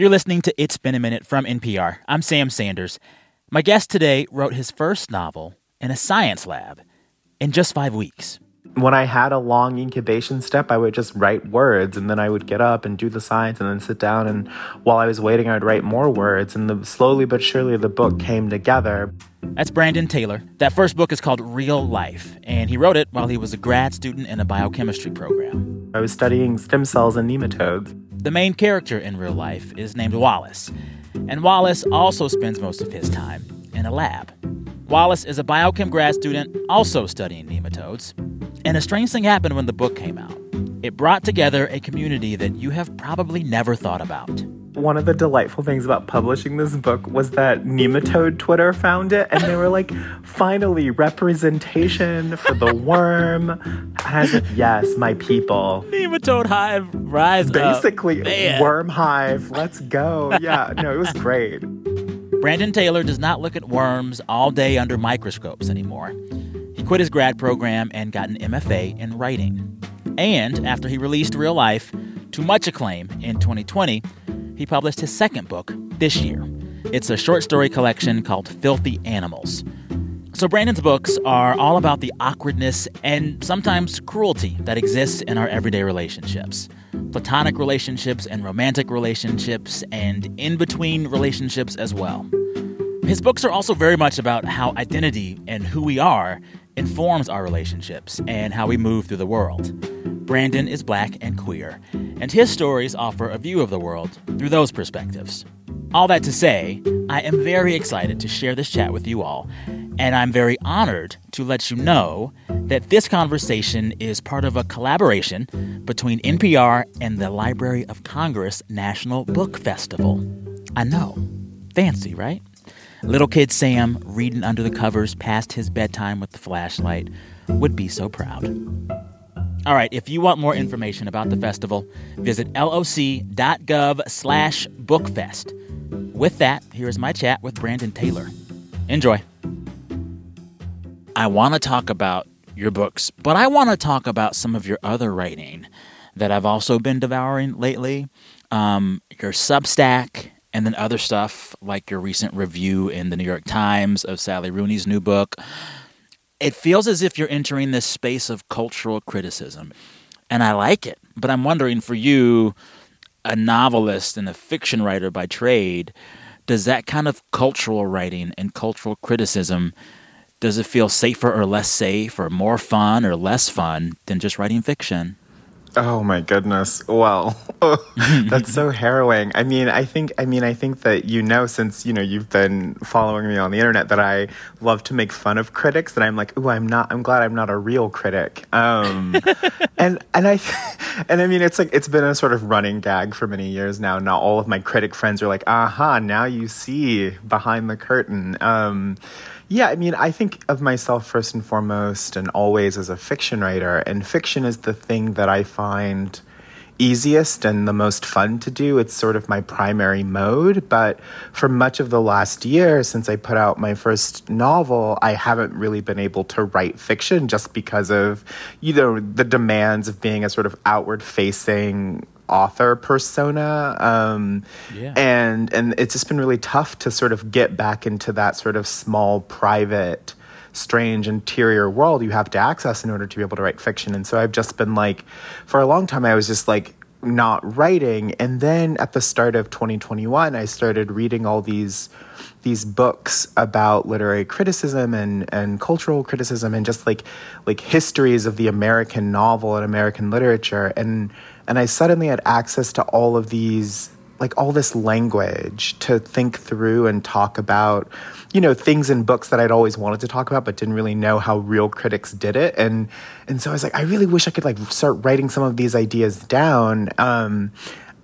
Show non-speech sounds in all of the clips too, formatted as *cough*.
You're listening to It's Been a Minute from NPR. I'm Sam Sanders. My guest today wrote his first novel in a science lab in just five weeks. When I had a long incubation step, I would just write words and then I would get up and do the signs and then sit down. And while I was waiting, I'd write more words. And the, slowly but surely, the book came together. That's Brandon Taylor. That first book is called Real Life, and he wrote it while he was a grad student in a biochemistry program. I was studying stem cells and nematodes. The main character in real life is named Wallace, and Wallace also spends most of his time in a lab. Wallace is a biochem grad student also studying nematodes. And a strange thing happened when the book came out. It brought together a community that you have probably never thought about. One of the delightful things about publishing this book was that nematode Twitter found it and they were like, finally, representation for the worm. Was yes, my people. Nematode hive, rise Basically, up. worm hive, let's go. Yeah, no, it was great. Brandon Taylor does not look at worms all day under microscopes anymore. He quit his grad program and got an MFA in writing. And after he released Real Life, to much acclaim in 2020, he published his second book this year. It's a short story collection called Filthy Animals. So, Brandon's books are all about the awkwardness and sometimes cruelty that exists in our everyday relationships platonic relationships and romantic relationships, and in between relationships as well. His books are also very much about how identity and who we are informs our relationships and how we move through the world. Brandon is black and queer, and his stories offer a view of the world through those perspectives. All that to say, I am very excited to share this chat with you all, and I'm very honored to let you know that this conversation is part of a collaboration between NPR and the Library of Congress National Book Festival. I know. Fancy, right? Little kid Sam, reading under the covers past his bedtime with the flashlight, would be so proud. All right, if you want more information about the festival, visit loc.gov slash bookfest. With that, here is my chat with Brandon Taylor. Enjoy. I want to talk about your books, but I want to talk about some of your other writing that I've also been devouring lately. Um, your Substack, and then other stuff like your recent review in the New York Times of Sally Rooney's new book it feels as if you're entering this space of cultural criticism. And I like it. But I'm wondering for you, a novelist and a fiction writer by trade, does that kind of cultural writing and cultural criticism does it feel safer or less safe or more fun or less fun than just writing fiction? Oh my goodness. Well, *laughs* that's so *laughs* harrowing. I mean, I think I mean I think that you know since, you know, you've been following me on the internet that I love to make fun of critics and I'm like, "Ooh, I'm not I'm glad I'm not a real critic." Um *laughs* and and I and I mean, it's like it's been a sort of running gag for many years now. Now all of my critic friends are like, "Aha, now you see behind the curtain." Um yeah, I mean, I think of myself first and foremost and always as a fiction writer, and fiction is the thing that I find easiest and the most fun to do. It's sort of my primary mode. But for much of the last year, since I put out my first novel, I haven't really been able to write fiction just because of, you know, the demands of being a sort of outward facing author persona um, yeah. and and it's just been really tough to sort of get back into that sort of small private strange interior world you have to access in order to be able to write fiction. And so i've just been like for a long time i was just like not writing. And then at the start of 2021 i started reading all these these books about literary criticism and and cultural criticism and just like like histories of the american novel and american literature. And and I suddenly had access to all of these like all this language to think through and talk about you know things in books that I'd always wanted to talk about but didn't really know how real critics did it. And and so I was like I really wish I could like start writing some of these ideas down. Um,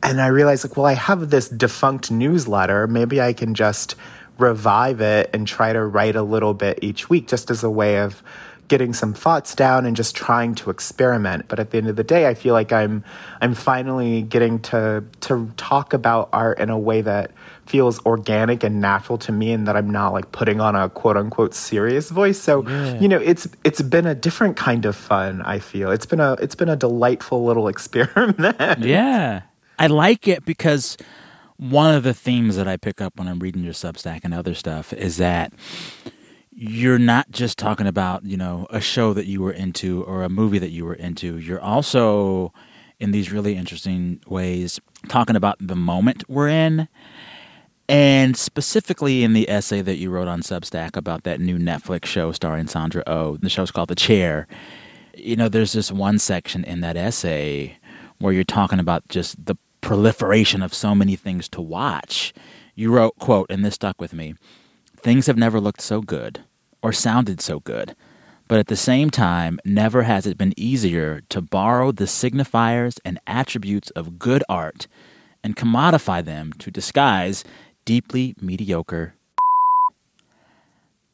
and I realized like well I have this defunct newsletter. Maybe I can just revive it and try to write a little bit each week just as a way of getting some thoughts down and just trying to experiment. But at the end of the day, I feel like I'm I'm finally getting to to talk about art in a way that feels organic and natural to me and that I'm not like putting on a quote unquote serious voice. So, yeah. you know, it's it's been a different kind of fun, I feel. It's been a it's been a delightful little *laughs* experiment. Yeah. I like it because one of the themes that I pick up when I'm reading your Substack and other stuff is that you're not just talking about, you know, a show that you were into or a movie that you were into. You're also in these really interesting ways talking about the moment we're in. And specifically in the essay that you wrote on Substack about that new Netflix show starring Sandra O, oh, the show's called The Chair. You know, there's this one section in that essay where you're talking about just the proliferation of so many things to watch. You wrote, quote, and this stuck with me Things have never looked so good or sounded so good. But at the same time, never has it been easier to borrow the signifiers and attributes of good art and commodify them to disguise deeply mediocre.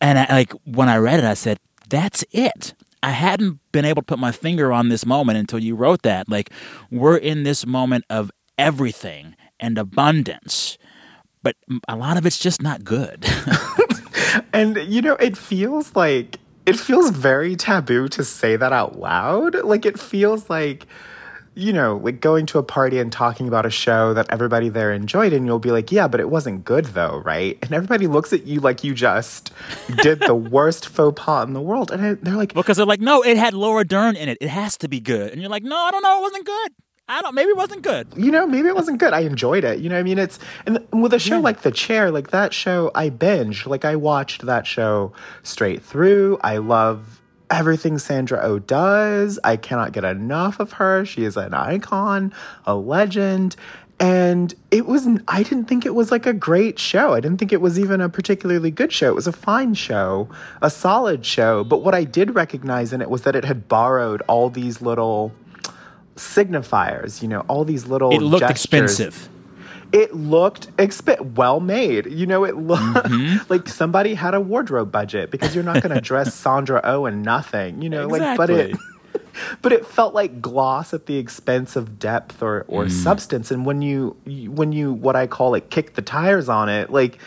And I, like when I read it, I said, "That's it." I hadn't been able to put my finger on this moment until you wrote that. Like we're in this moment of everything and abundance, but a lot of it's just not good. *laughs* and you know, it feels like it feels very taboo to say that out loud. Like it feels like you know, like going to a party and talking about a show that everybody there enjoyed, and you'll be like, yeah, but it wasn't good though, right? And everybody looks at you like you just did the *laughs* worst faux pas in the world. And they're like, because they're like, no, it had Laura Dern in it. It has to be good. And you're like, no, I don't know. It wasn't good. I don't. Maybe it wasn't good. You know, maybe it wasn't good. I enjoyed it. You know, I mean, it's and with a show yeah. like The Chair, like that show, I binged. Like I watched that show straight through. I love everything Sandra O oh does. I cannot get enough of her. She is an icon, a legend. And it was, I didn't think it was like a great show. I didn't think it was even a particularly good show. It was a fine show, a solid show. But what I did recognize in it was that it had borrowed all these little signifiers, you know, all these little. It looked gestures. expensive. It looked exp- well made. You know, it looked mm-hmm. *laughs* like somebody had a wardrobe budget because you're not going to dress *laughs* Sandra O in nothing. You know, exactly. like but it. *laughs* But it felt like gloss at the expense of depth or, or mm. substance. And when you when you what I call it kick the tires on it, like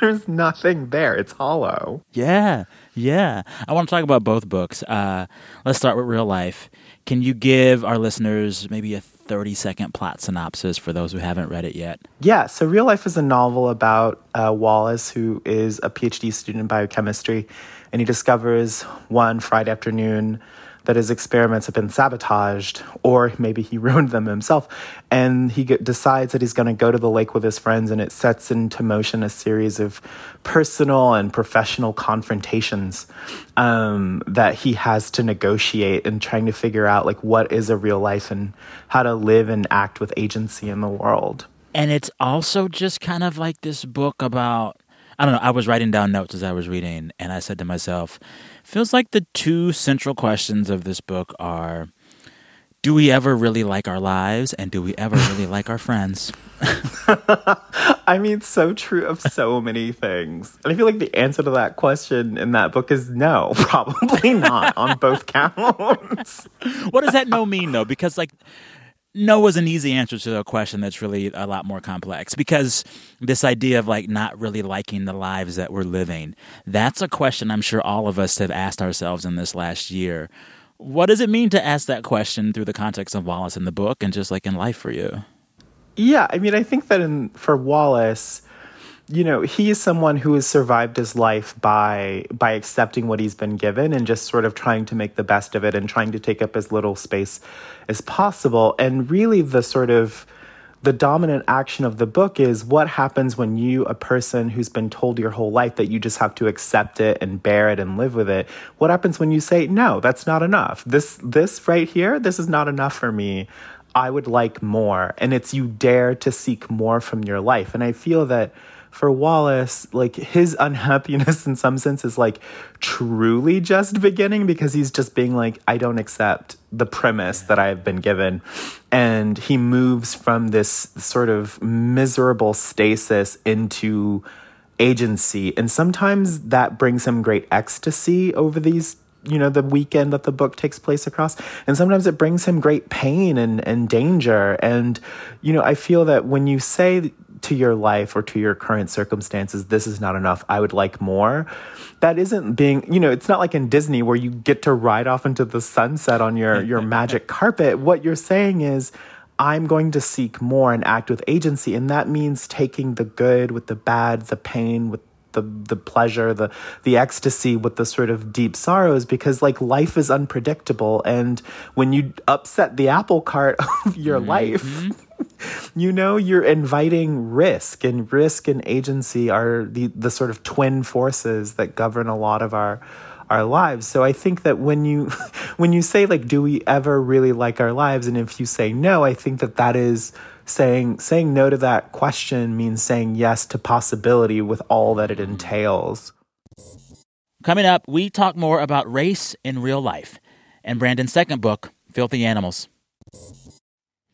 there's nothing there. It's hollow. Yeah, yeah. I want to talk about both books. Uh, let's start with real life. Can you give our listeners maybe a 30 second plot synopsis for those who haven't read it yet? Yeah, so Real Life is a novel about uh, Wallace, who is a PhD student in biochemistry, and he discovers one Friday afternoon that his experiments have been sabotaged, or maybe he *laughs* ruined them himself. And he get, decides that he's going to go to the lake with his friends, and it sets into motion a series of personal and professional confrontations um, that he has to negotiate and trying to figure out like what is a real life and how to live and act with agency in the world. And it's also just kind of like this book about I don't know. I was writing down notes as I was reading, and I said to myself, feels like the two central questions of this book are do we ever really like our lives and do we ever really *laughs* like our friends? *laughs* I mean, so true of so many things. And I feel like the answer to that question in that book is no, *laughs* probably not on both counts. what does that no mean though? Because like no is an easy answer to a question that's really a lot more complex because this idea of like not really liking the lives that we're living that's a question i'm sure all of us have asked ourselves in this last year. What does it mean to ask that question through the context of wallace in the book and just like in life for you? Yeah i mean i think that in for wallace you know he is someone who has survived his life by by accepting what he's been given and just sort of trying to make the best of it and trying to take up as little space as possible. And really the sort of the dominant action of the book is what happens when you a person who's been told your whole life that you just have to accept it and bear it and live with it what happens when you say no that's not enough. This this right here this is not enough for me. I would like more. And it's you dare to seek more from your life. And i feel that for Wallace, like his unhappiness in some sense is like truly just beginning because he's just being like, I don't accept the premise that I've been given. And he moves from this sort of miserable stasis into agency. And sometimes that brings him great ecstasy over these you know the weekend that the book takes place across and sometimes it brings him great pain and and danger and you know i feel that when you say to your life or to your current circumstances, this is not enough. I would like more. That isn't being, you know, it's not like in Disney where you get to ride off into the sunset on your your *laughs* magic carpet. What you're saying is I'm going to seek more and act with agency. And that means taking the good with the bad, the pain with the the pleasure, the the ecstasy with the sort of deep sorrows because like life is unpredictable and when you upset the apple cart *laughs* of your mm-hmm. life *laughs* you know you're inviting risk and risk and agency are the the sort of twin forces that govern a lot of our our lives. So I think that when you *laughs* when you say like do we ever really like our lives and if you say no, I think that that is saying saying no to that question means saying yes to possibility with all that it entails. Coming up, we talk more about race in real life and Brandon's second book, Filthy Animals.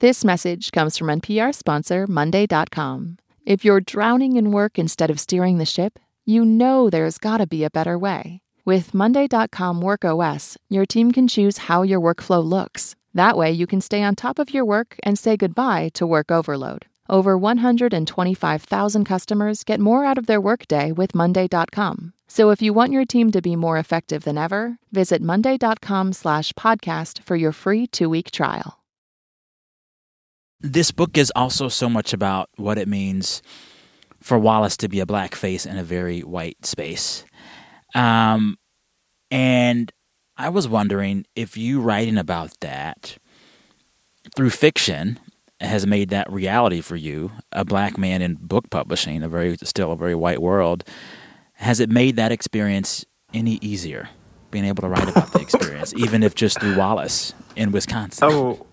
This message comes from NPR sponsor Monday.com. If you're drowning in work instead of steering the ship, you know there's got to be a better way. With Monday.com Work OS, your team can choose how your workflow looks. That way, you can stay on top of your work and say goodbye to work overload. Over 125,000 customers get more out of their workday with Monday.com. So if you want your team to be more effective than ever, visit Monday.com slash podcast for your free two-week trial. This book is also so much about what it means for Wallace to be a black face in a very white space. Um, and I was wondering if you writing about that through fiction has made that reality for you, a black man in book publishing, a very still a very white world. Has it made that experience any easier? Being able to write about the *laughs* experience, even if just through Wallace in Wisconsin. Oh,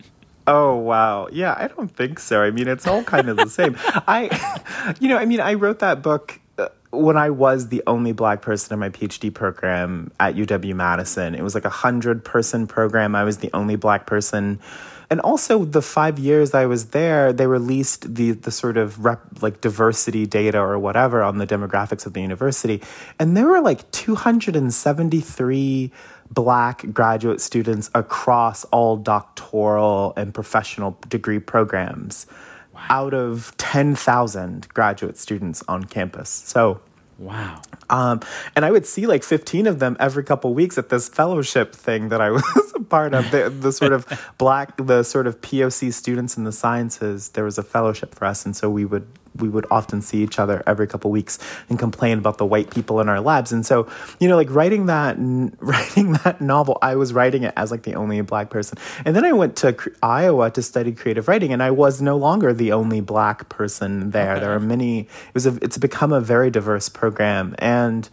Oh wow. Yeah, I don't think so. I mean, it's all kind of the same. *laughs* I you know, I mean, I wrote that book uh, when I was the only black person in my PhD program at UW Madison, it was like a hundred person program. I was the only black person. And also the five years I was there, they released the the sort of rep, like diversity data or whatever on the demographics of the university, and there were like 273 black graduate students across all doctoral and professional degree programs out of 10,000 graduate students on campus. So, wow. Um, and I would see like 15 of them every couple weeks at this fellowship thing that I *laughs* was a part of. The, the sort of *laughs* black, the sort of POC students in the sciences, there was a fellowship for us. And so we would we would often see each other every couple weeks and complain about the white people in our labs. And so, you know, like writing that *laughs* writing that novel, I was writing it as like the only black person. And then I went to Iowa to study creative writing, and I was no longer the only black person there. Okay. There are many. It was a, it's become a very diverse program, and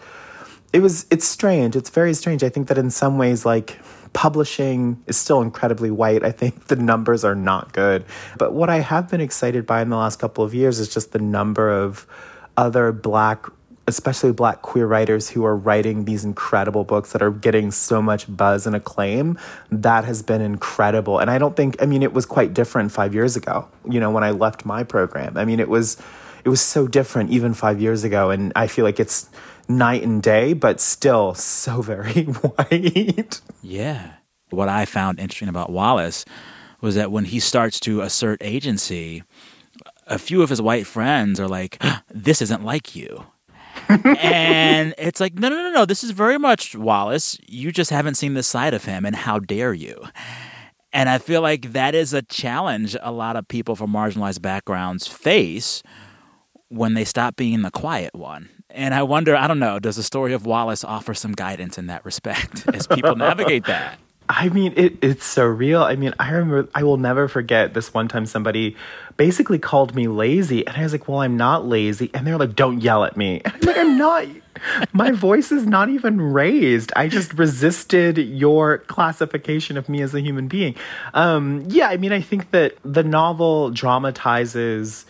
it was it's strange. It's very strange. I think that in some ways, like publishing is still incredibly white. I think the numbers are not good. But what I have been excited by in the last couple of years is just the number of other black especially black queer writers who are writing these incredible books that are getting so much buzz and acclaim that has been incredible and i don't think i mean it was quite different 5 years ago you know when i left my program i mean it was it was so different even 5 years ago and i feel like it's night and day, but still so very *laughs* white. Yeah. What I found interesting about Wallace was that when he starts to assert agency, a few of his white friends are like, This isn't like you. *laughs* and it's like, no, no, no, no. This is very much Wallace. You just haven't seen this side of him, and how dare you? And I feel like that is a challenge a lot of people from marginalized backgrounds face when they stop being the quiet one. And I wonder, I don't know, does the story of Wallace offer some guidance in that respect as people *laughs* navigate that? I mean, it, it's so real. I mean, I remember, I will never forget this one time somebody basically called me lazy. And I was like, well, I'm not lazy. And they're like, don't yell at me. *laughs* And I'm like, I'm not. *laughs* My voice is not even raised. I just resisted your classification of me as a human being. Um, yeah, I mean, I think that the novel dramatizes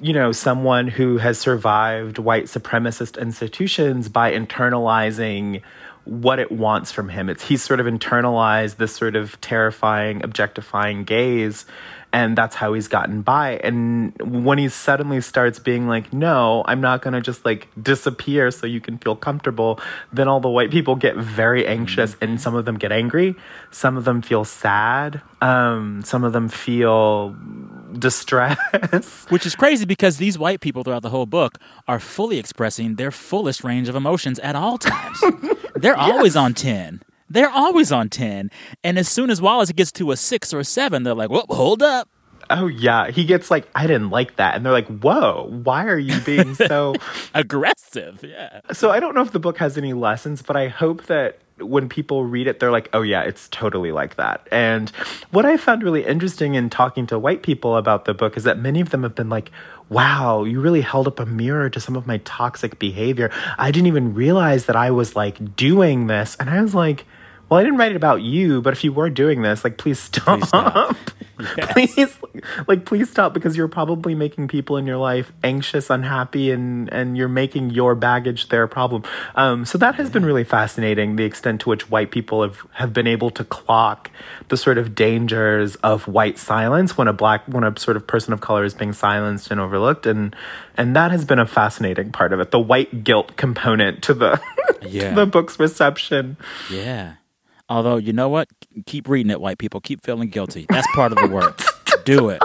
you know, someone who has survived white supremacist institutions by internalizing what it wants from him. It's he's sort of internalized this sort of terrifying, objectifying gaze and that's how he's gotten by and when he suddenly starts being like no i'm not going to just like disappear so you can feel comfortable then all the white people get very anxious and some of them get angry some of them feel sad um, some of them feel distress *laughs* which is crazy because these white people throughout the whole book are fully expressing their fullest range of emotions at all times *laughs* they're yes. always on 10 they're always on 10. And as soon as Wallace gets to a six or a seven, they're like, well, hold up. Oh yeah, he gets like I didn't like that, and they're like, "Whoa, why are you being so *laughs* aggressive?" Yeah. So I don't know if the book has any lessons, but I hope that when people read it, they're like, "Oh yeah, it's totally like that." And what I found really interesting in talking to white people about the book is that many of them have been like, "Wow, you really held up a mirror to some of my toxic behavior. I didn't even realize that I was like doing this," and I was like well, I didn't write it about you, but if you were doing this, like, please stop. *laughs* Please, stop. Yes. *laughs* please like, please stop because you're probably making people in your life anxious, unhappy, and and you're making your baggage their problem. Um, so that has yeah. been really fascinating. The extent to which white people have have been able to clock the sort of dangers of white silence when a black when a sort of person of color is being silenced and overlooked, and and that has been a fascinating part of it. The white guilt component to the *laughs* yeah. to the book's reception. Yeah. Although, you know what? Keep reading it, white people. Keep feeling guilty. That's part of the work. Do it.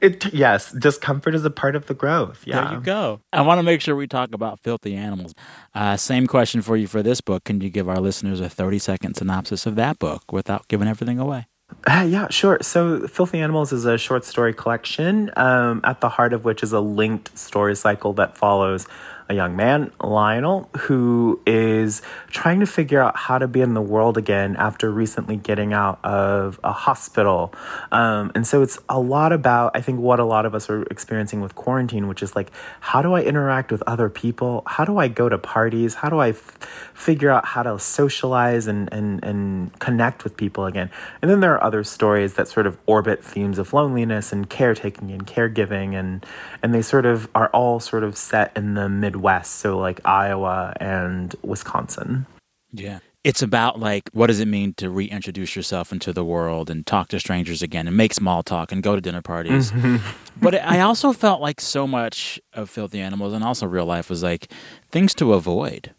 It yes, discomfort is a part of the growth. Yeah. There you go. I want to make sure we talk about filthy animals. Uh, same question for you for this book. Can you give our listeners a 30 second synopsis of that book without giving everything away? Uh, yeah, sure. So, Filthy Animals is a short story collection, um, at the heart of which is a linked story cycle that follows a young man, Lionel, who is trying to figure out how to be in the world again after recently getting out of a hospital. Um, and so it's a lot about, I think, what a lot of us are experiencing with quarantine, which is like, how do I interact with other people? How do I go to parties? How do I f- figure out how to socialize and, and, and connect with people again? And then there are other stories that sort of orbit themes of loneliness and caretaking and caregiving, and, and they sort of are all sort of set in the mid Midwest, so like Iowa and Wisconsin. Yeah. It's about like what does it mean to reintroduce yourself into the world and talk to strangers again and make small talk and go to dinner parties. Mm-hmm. but I also felt like so much of Filthy Animals and also real life was like things to avoid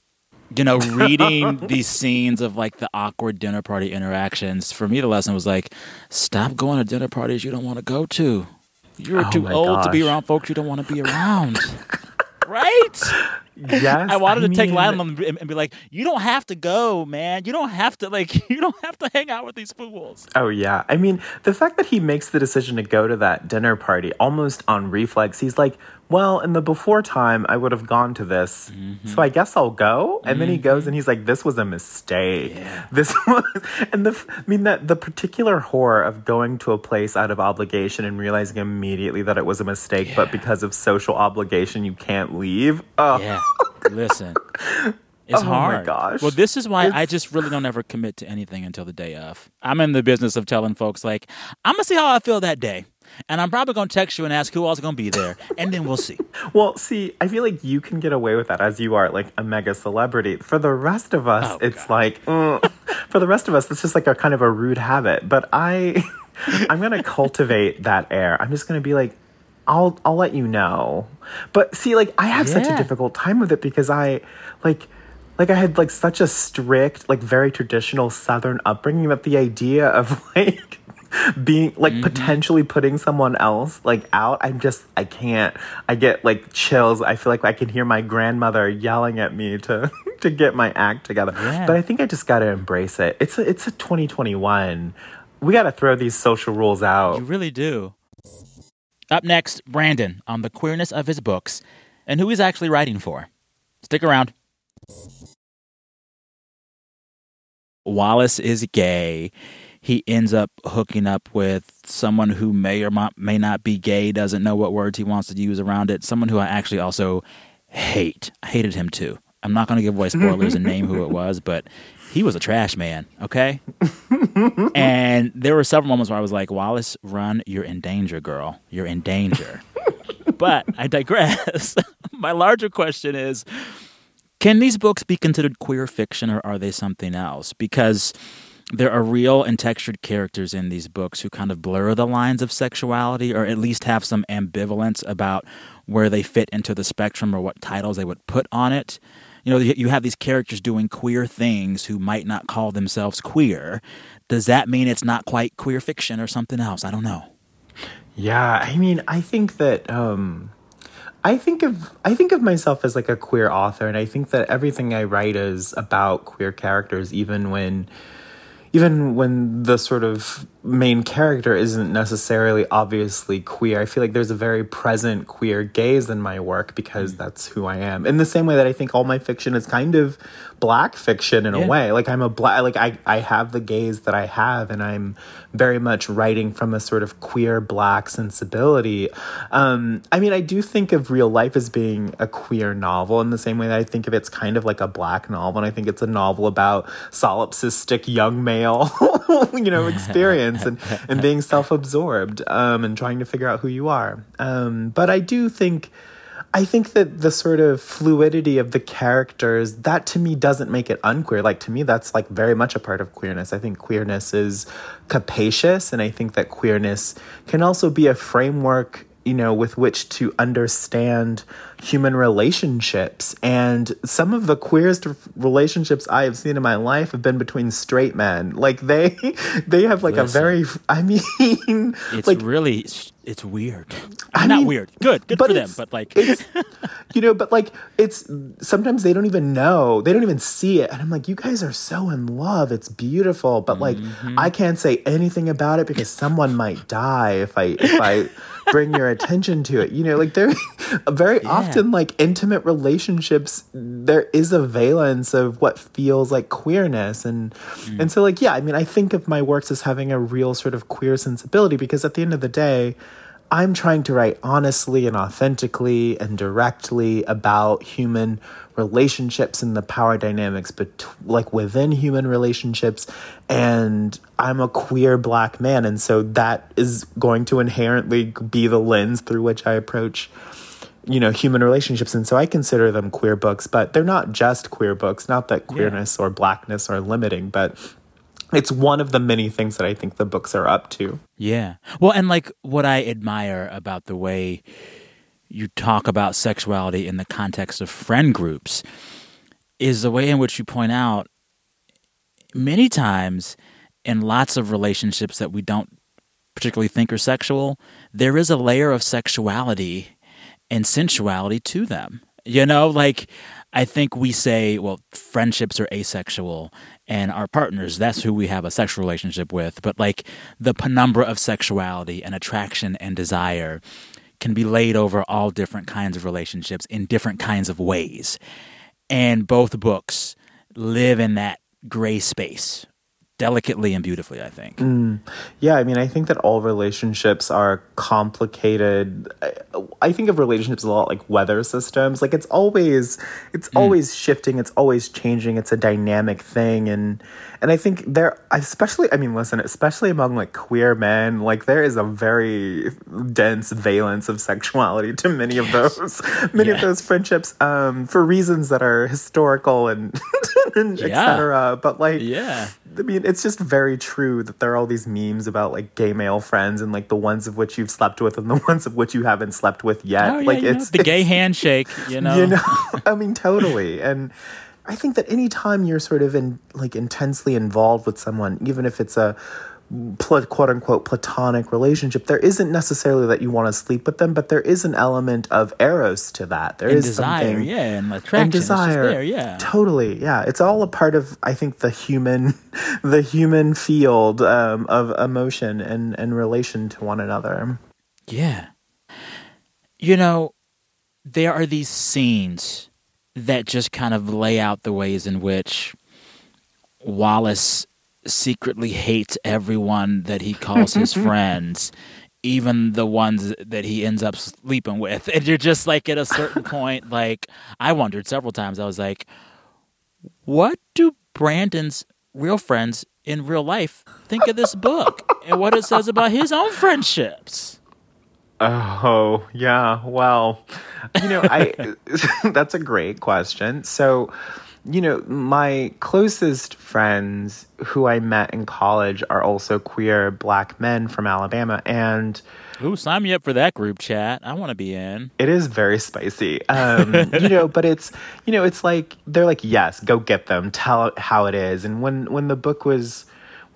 you know, *laughs* reading these scenes of like the awkward dinner party interactions, for me, the lesson was like, stop going to dinner parties you don't want to go to. You're oh too old gosh. to be around folks you don't want to be around. *laughs* right? Yes. I wanted I to mean, take Lionel and, and be like, you don't have to go, man. You don't have to like *laughs* you don't have to hang out with these fools. Oh yeah. I mean, the fact that he makes the decision to go to that dinner party almost on reflex, he's like, well, in the before time, I would have gone to this. Mm-hmm. So I guess I'll go. And mm-hmm. then he goes and he's like, this was a mistake. Yeah. *laughs* This was, and the, I mean, that the particular horror of going to a place out of obligation and realizing immediately that it was a mistake, yeah. but because of social obligation, you can't leave. Oh. Yeah. *laughs* Listen. It's hard. oh hard. my gosh. Well, this is why it's... I just really don't ever commit to anything until the day of. I'm in the business of telling folks, like, I'm going to see how I feel that day. And I'm probably going to text you and ask who else is going to be there. And then we'll see. *laughs* well, see, I feel like you can get away with that as you are like a mega celebrity. For the rest of us, oh, it's God. like, *laughs* mm. for the rest of us, it's just like a kind of a rude habit. But I, *laughs* I'm going to cultivate that air. I'm just going to be like, I'll I'll let you know. But see, like I have yeah. such a difficult time with it because I like like I had like such a strict, like very traditional Southern upbringing that the idea of like *laughs* being like mm-hmm. potentially putting someone else like out i'm just i can't. I get like chills. I feel like i can hear my grandmother yelling at me to *laughs* to get my act together. Yeah. but i think i just got to embrace it. It's a, it's a 2021 we got to throw these social rules out. You really do. Up next brandon on the queerness of his books and who he's actually writing for. Stick around. Wallace is gay he ends up hooking up with someone who may or may not be gay, doesn't know what words he wants to use around it. Someone who I actually also hate. I hated him too. I'm not going to give away spoilers and name who it *laughs* was, but he was a trash man, okay? *laughs* and there were several moments where I was like, Wallace, run, you're in danger, girl. You're in danger. *laughs* but I digress. My larger question is can these books be considered queer fiction or are they something else? Because there are real and textured characters in these books who kind of blur the lines of sexuality or at least have some ambivalence about where they fit into the spectrum or what titles they would put on it. You know, you have these characters doing queer things who might not call themselves queer. Does that mean it's not quite queer fiction or something else? I don't know. Yeah, I mean, I think that um I think of I think of myself as like a queer author and I think that everything I write is about queer characters even when even when the sort of main character isn't necessarily obviously queer. I feel like there's a very present queer gaze in my work because mm. that's who I am. In the same way that I think all my fiction is kind of black fiction in yeah. a way. Like I'm a black like I I have the gaze that I have and I'm very much writing from a sort of queer black sensibility. Um I mean I do think of real life as being a queer novel in the same way that I think of it's kind of like a black novel and I think it's a novel about solipsistic young male *laughs* *laughs* you know experience and and being self-absorbed um and trying to figure out who you are. Um but I do think I think that the sort of fluidity of the characters, that to me doesn't make it unqueer. Like to me, that's like very much a part of queerness. I think queerness is capacious, and I think that queerness can also be a framework you know, with which to understand human relationships. And some of the queerest relationships I have seen in my life have been between straight men. *laughs* Like they, they have like Listen, a very. I mean, it's *laughs* like, really it's weird. I Not mean, weird. Good. Good for them. But like, it's, *laughs* you know, but like, it's sometimes they don't even know. They don't even see it. And I'm like, you guys are so in love. It's beautiful. But like, mm-hmm. I can't say anything about it because someone might die if I, if I, bring your attention to it. You know, like there *laughs* very yeah. often like intimate relationships there is a valence of what feels like queerness and mm. and so like yeah, I mean I think of my works as having a real sort of queer sensibility because at the end of the day I'm trying to write honestly and authentically and directly about human relationships and the power dynamics but like within human relationships and I'm a queer black man and so that is going to inherently be the lens through which I approach you know human relationships and so I consider them queer books but they're not just queer books not that queerness yeah. or blackness are limiting but it's one of the many things that I think the books are up to. Yeah. Well, and like what I admire about the way you talk about sexuality in the context of friend groups is the way in which you point out many times in lots of relationships that we don't particularly think are sexual, there is a layer of sexuality and sensuality to them. You know, like I think we say, well, friendships are asexual and our partners, that's who we have a sexual relationship with. But like the penumbra of sexuality and attraction and desire can be laid over all different kinds of relationships in different kinds of ways. And both books live in that gray space delicately and beautifully, I think. Mm. Yeah, I mean, I think that all relationships are complicated. I, I, think of relationships a lot like weather systems. Like it's always it's mm. always shifting, it's always changing, it's a dynamic thing and and I think there especially I mean, listen, especially among like queer men, like there is a very dense valence of sexuality to many of those many of those friendships um for reasons that are historical and, *laughs* *laughs* and yeah. etc. But like Yeah. I mean, it's just very true that there are all these memes about like gay male friends and like the ones of which you've slept with and the *laughs* ones of which you haven't slept with yet. Oh, yeah, like it's know, the gay handshake, *laughs* you know. You know, I mean, totally. And I think that anytime you're sort of in like intensely involved with someone, even if it's a quote unquote platonic relationship, there isn't necessarily that you want to sleep with them, but there is an element of eros to that. There and is desire, something, yeah, and attraction, and desire, there, yeah, totally, yeah. It's all a part of I think the human, *laughs* the human field um, of emotion and and relation to one another. Yeah, you know, there are these scenes that just kind of lay out the ways in which Wallace secretly hates everyone that he calls his *laughs* friends, even the ones that he ends up sleeping with. And you're just like at a certain *laughs* point, like I wondered several times, I was like, what do Brandon's real friends in real life think of this book and what it says about his own friendships? Oh, yeah. Well, you know, I *laughs* that's a great question. So, you know, my closest friends who I met in college are also queer black men from Alabama. And Ooh, sign me up for that group chat. I want to be in. It is very spicy. Um, you know, but it's, you know, it's like, they're like, yes, go get them, tell how it is. And when, when the book was,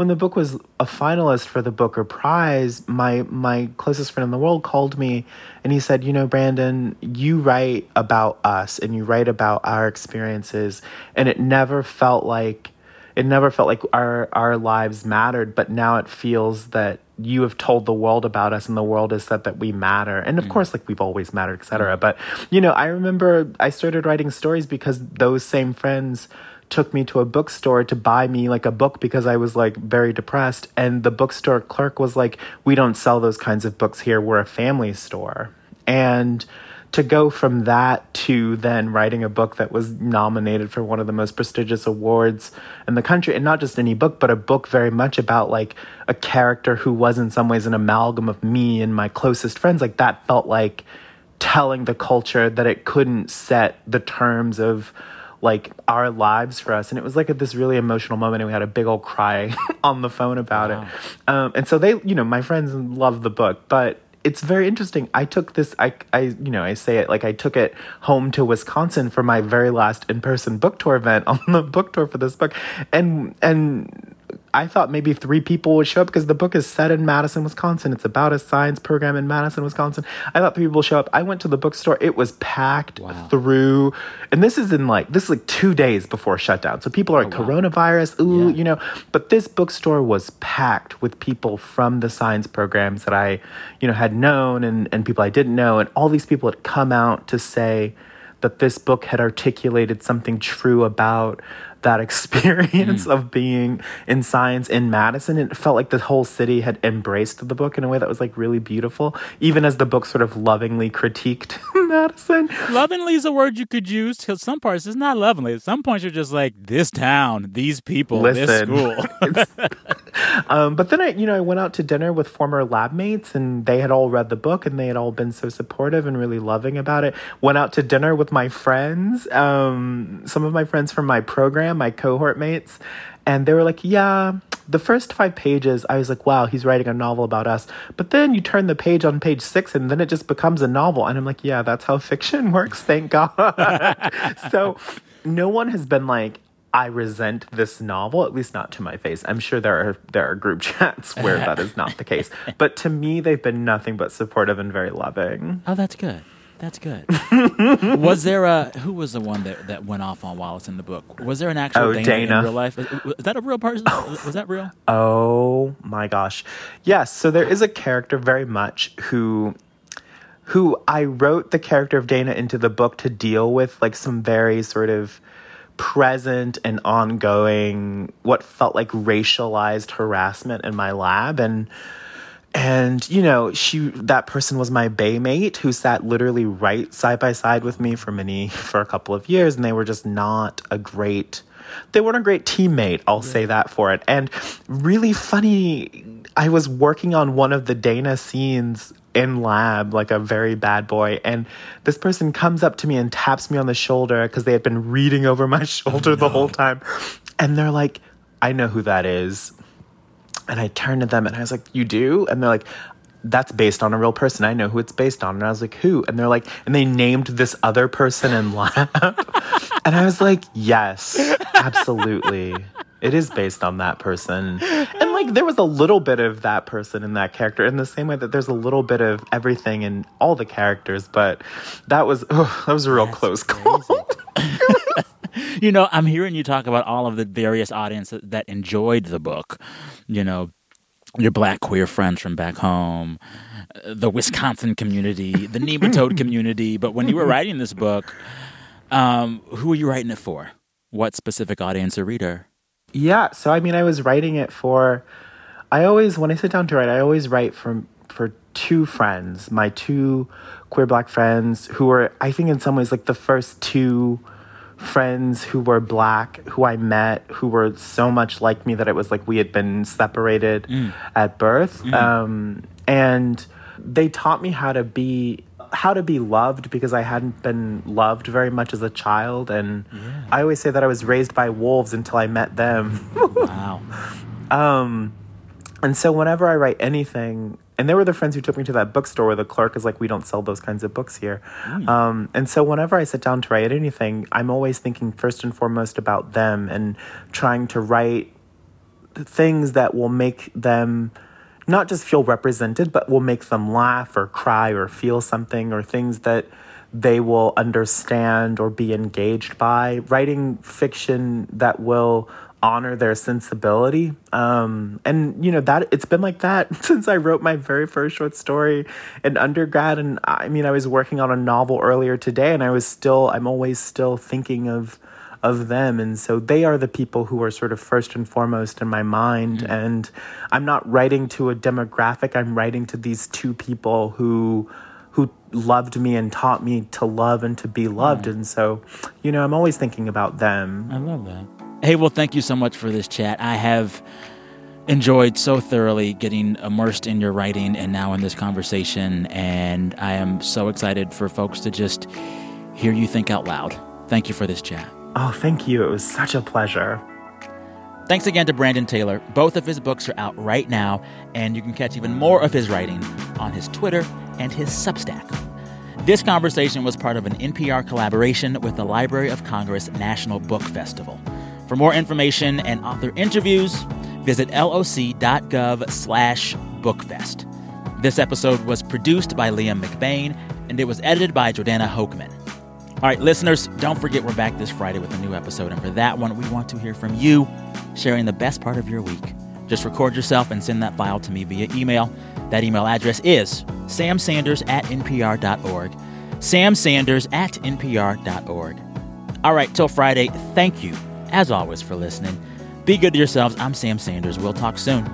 when the book was a finalist for the Booker Prize, my my closest friend in the world called me and he said, "You know, Brandon, you write about us and you write about our experiences and it never felt like it never felt like our our lives mattered, but now it feels that you have told the world about us and the world has said that we matter and of mm. course like we've always mattered etc mm. but you know i remember i started writing stories because those same friends took me to a bookstore to buy me like a book because I was like very depressed. And the bookstore clerk was like, We don't sell those kinds of books here. We're a family store. And to go from that to then writing a book that was nominated for one of the most prestigious awards in the country and not just any book but a book very much about like a character who was in some ways an amalgam of me and my closest friends like that felt like telling the culture that it couldn't set the terms of like our lives for us and it was like at this really emotional moment and we had a big old cry *laughs* on the phone about wow. it um, and so they you know my friends love the book but it's very interesting. I took this I I you know, I say it like I took it home to Wisconsin for my very last in-person book tour event *laughs* on the book tour for this book. And and I thought maybe three people would show up because the book is set in Madison, Wisconsin. It's about a science program in Madison, Wisconsin. I thought three people would show up. I went to the bookstore. It was packed wow. through. And this is in like, this is like two days before shutdown. So people are like, oh, wow. coronavirus, ooh, yeah. you know. But this bookstore was packed with people from the science programs that I, you know, had known and, and people I didn't know. And all these people had come out to say that this book had articulated something true about that *laughs* experience mm. of being in science in Madison. It felt like the whole city had embraced the book in a way that was like really beautiful, even as the book sort of lovingly critiqued *laughs* Madison. Lovingly is a word you could use because some parts it's not lovingly. At some points you're just like this town, these people, Listen, this school. *laughs* um, but then I, you know, I went out to dinner with former lab mates, and they had all read the book, and they had all been so supportive and really loving about it. Went out to dinner with my friends, um, some of my friends from my program, my cohort mates, and they were like, "Yeah." The first five pages, I was like, wow, he's writing a novel about us. But then you turn the page on page six, and then it just becomes a novel. And I'm like, yeah, that's how fiction *laughs* works, thank God. *laughs* so no one has been like, I resent this novel, at least not to my face. I'm sure there are there are group *laughs* chats where that is not the case. *laughs* But to me they've been nothing but supportive and very loving. Oh, that's good. That's good. *laughs* was there a who was the one that, that went off on Wallace in the book? Was there an actual oh, Dana, Dana. in real life? Is, is that a real person? Oh. was that real? Oh my gosh. Yes, so there is a character very much who who I wrote the character of Dana into the book to deal with like some very sort of present and ongoing what felt like racialized harassment in my lab and and you know she that person was my baymate who sat literally right side by side with me for many for a couple of years and they were just not a great they weren't a great teammate i'll yeah. say that for it and really funny i was working on one of the dana scenes in lab like a very bad boy. And this person comes up to me and taps me on the shoulder because they had been reading over my *laughs* shoulder oh, no. the whole time. And they're like i know who that is. And i turned to them and i was like you do? And they're like that's based on a real person. I know who it's based on. And i was like who? And they're like and they named this other person in lab. *laughs* And i was like yes absolutely it is based on that person. And like there was a little bit of that person in that character in the same way that there's a little bit of everything in all the characters, but that was oh, that was a real That's close call. *laughs* *laughs* you know, I'm hearing you talk about all of the various audiences that enjoyed the book. You know, your black queer friends from back home, the Wisconsin community, the *laughs* nematode community. But when you were writing this book, um, who were you writing it for? What specific audience or reader? Yeah, so I mean, I was writing it for. I always, when I sit down to write, I always write for for two friends, my two queer black friends, who were, I think, in some ways, like the first two friends who were black who I met who were so much like me that it was like we had been separated mm. at birth. Mm. Um, and they taught me how to be how to be loved because I hadn't been loved very much as a child. And yeah. I always say that I was raised by wolves until I met them. wow. *laughs* Um, and so whenever I write anything, and they were the friends who took me to that bookstore where the clerk is like, we don't sell those kinds of books here. Mm. Um, and so whenever I sit down to write anything, I'm always thinking first and foremost about them and trying to write things that will make them not just feel represented, but will make them laugh or cry or feel something or things that they will understand or be engaged by. Writing fiction that will honor their sensibility. Um, and you know that it's been like that *laughs* since I wrote my very first short story in undergrad. And I mean, I was working on a novel earlier today, and I was still, I'm always still thinking of of them and so they are the people who are sort of first and foremost in my mind mm-hmm. and i'm not writing to a demographic i'm writing to these two people who who loved me and taught me to love and to be loved. Mm. And so, you know, I'm always thinking about them. I love that. Hey, well, thank you so much for this chat. I have enjoyed so thoroughly getting immersed in your writing and now in this conversation. And I am so excited for folks to just hear you think out loud. Thank you for this chat. Oh, thank you. It was such a pleasure. Thanks again to Brandon Taylor. Both of his books are out right now, and you can catch even more of his writing on his Twitter and his Substack. This conversation was part of an NPR collaboration with the Library of Congress National Book Festival. For more information and author interviews, visit loc.gov slash bookfest. This episode was produced by Liam McBain, and it was edited by Jordana Hochman. All right, listeners, don't forget we're back this Friday with a new episode. And for that one, we want to hear from you, sharing the best part of your week. Just record yourself and send that file to me via email. That email address is samsanders at npr.org. samsanders at npr.org. All right, till Friday, thank you, as always, for listening. Be good to yourselves. I'm Sam Sanders. We'll talk soon.